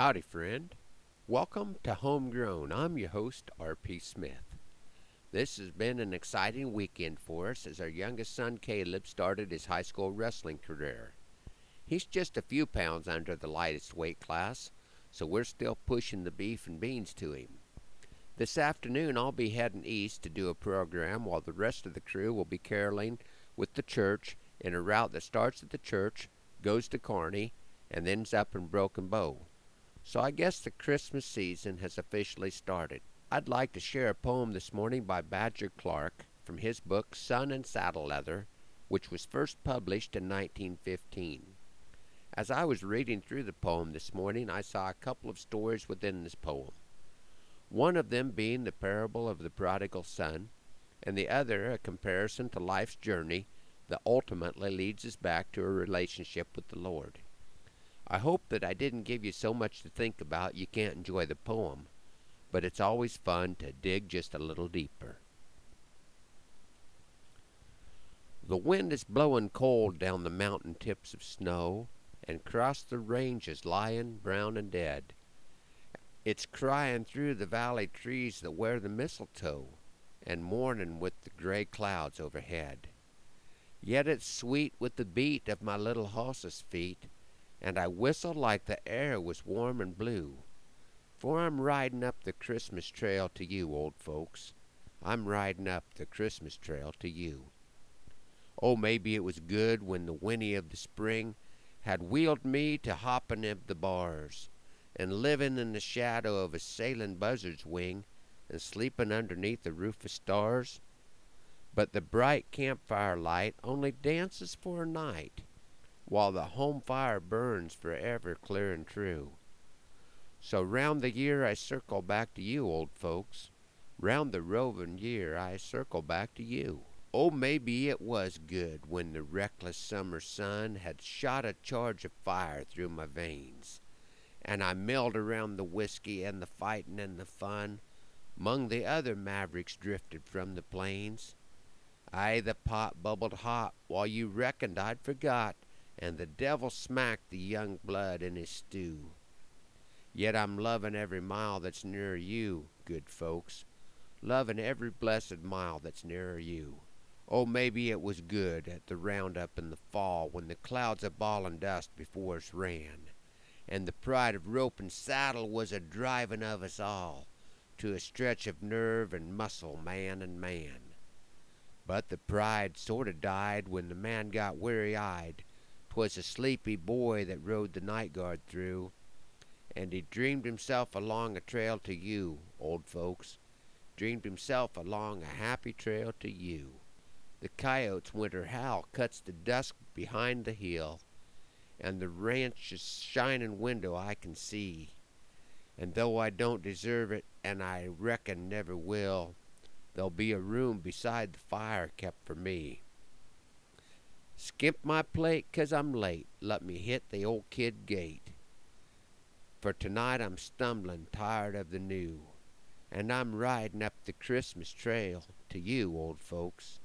Howdy, friend. Welcome to Homegrown. I'm your host, R.P. Smith. This has been an exciting weekend for us as our youngest son, Caleb, started his high school wrestling career. He's just a few pounds under the lightest weight class, so we're still pushing the beef and beans to him. This afternoon, I'll be heading east to do a program while the rest of the crew will be caroling with the church in a route that starts at the church, goes to Kearney, and ends up in Broken Bow. So I guess the Christmas season has officially started. I'd like to share a poem this morning by Badger Clark from his book Sun and Saddle Leather, which was first published in 1915. As I was reading through the poem this morning, I saw a couple of stories within this poem. One of them being the parable of the prodigal son, and the other a comparison to life's journey that ultimately leads us back to a relationship with the Lord. I hope that I didn't give you so much to think about you can't enjoy the poem, but it's always fun to dig just a little deeper. The wind is blowing cold down the mountain tips of snow, and across the ranges lying brown and dead. It's crying through the valley trees that wear the mistletoe, and mourning with the gray clouds overhead. Yet it's sweet with the beat of my little horse's feet and I whistled like the air was warm and blue. For I'm riding up the Christmas trail to you, old folks. I'm riding up the Christmas trail to you. Oh, maybe it was good when the whinny of the spring had wheeled me to hopping of the bars, and living in the shadow of a sailing buzzard's wing, and sleeping underneath the roof of stars. But the bright campfire light only dances for a night, while the home fire burns forever clear and true. So round the year I circle back to you, old folks. Round the roving year I circle back to you. Oh, maybe it was good when the reckless summer sun had shot a charge of fire through my veins, and I milled around the whiskey and the fightin' and the fun, mong the other mavericks drifted from the plains. Aye, the pot bubbled hot while you reckoned I'd forgot and the devil smacked the young blood in his stew. Yet I'm lovin' every mile that's nearer you, good folks, lovin' every blessed mile that's nearer you. Oh, maybe it was good at the round up in the fall when the clouds of ballin' dust before us ran, and the pride of rope and saddle was a drivin' of us all to a stretch of nerve and muscle, man and man. But the pride sort of died when the man got weary eyed 'Twas a sleepy boy that rode the night guard through, and he dreamed himself along a trail to you, old folks, dreamed himself along a happy trail to you. The coyote's winter howl cuts the dusk behind the hill, and the ranch's shinin' window I can see. And though I don't deserve it, and I reckon never will, there'll be a room beside the fire kept for me. Skimp my plate 'cause I'm late. Let me hit the old kid gate. For tonight I'm stumblin', tired of the new, and I'm ridin' up the Christmas trail to you, old folks.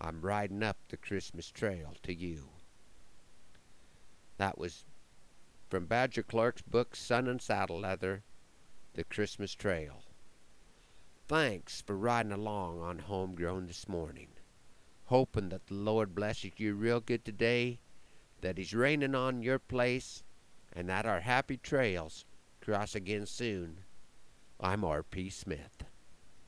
I'm ridin' up the Christmas trail to you. That was from Badger Clark's book Sun and Saddle Leather, The Christmas Trail. Thanks for riding along on Homegrown this morning hoping that the Lord blesses you real good today, that He's raining on your place, and that our happy trails cross again soon. I'm R.P. Smith.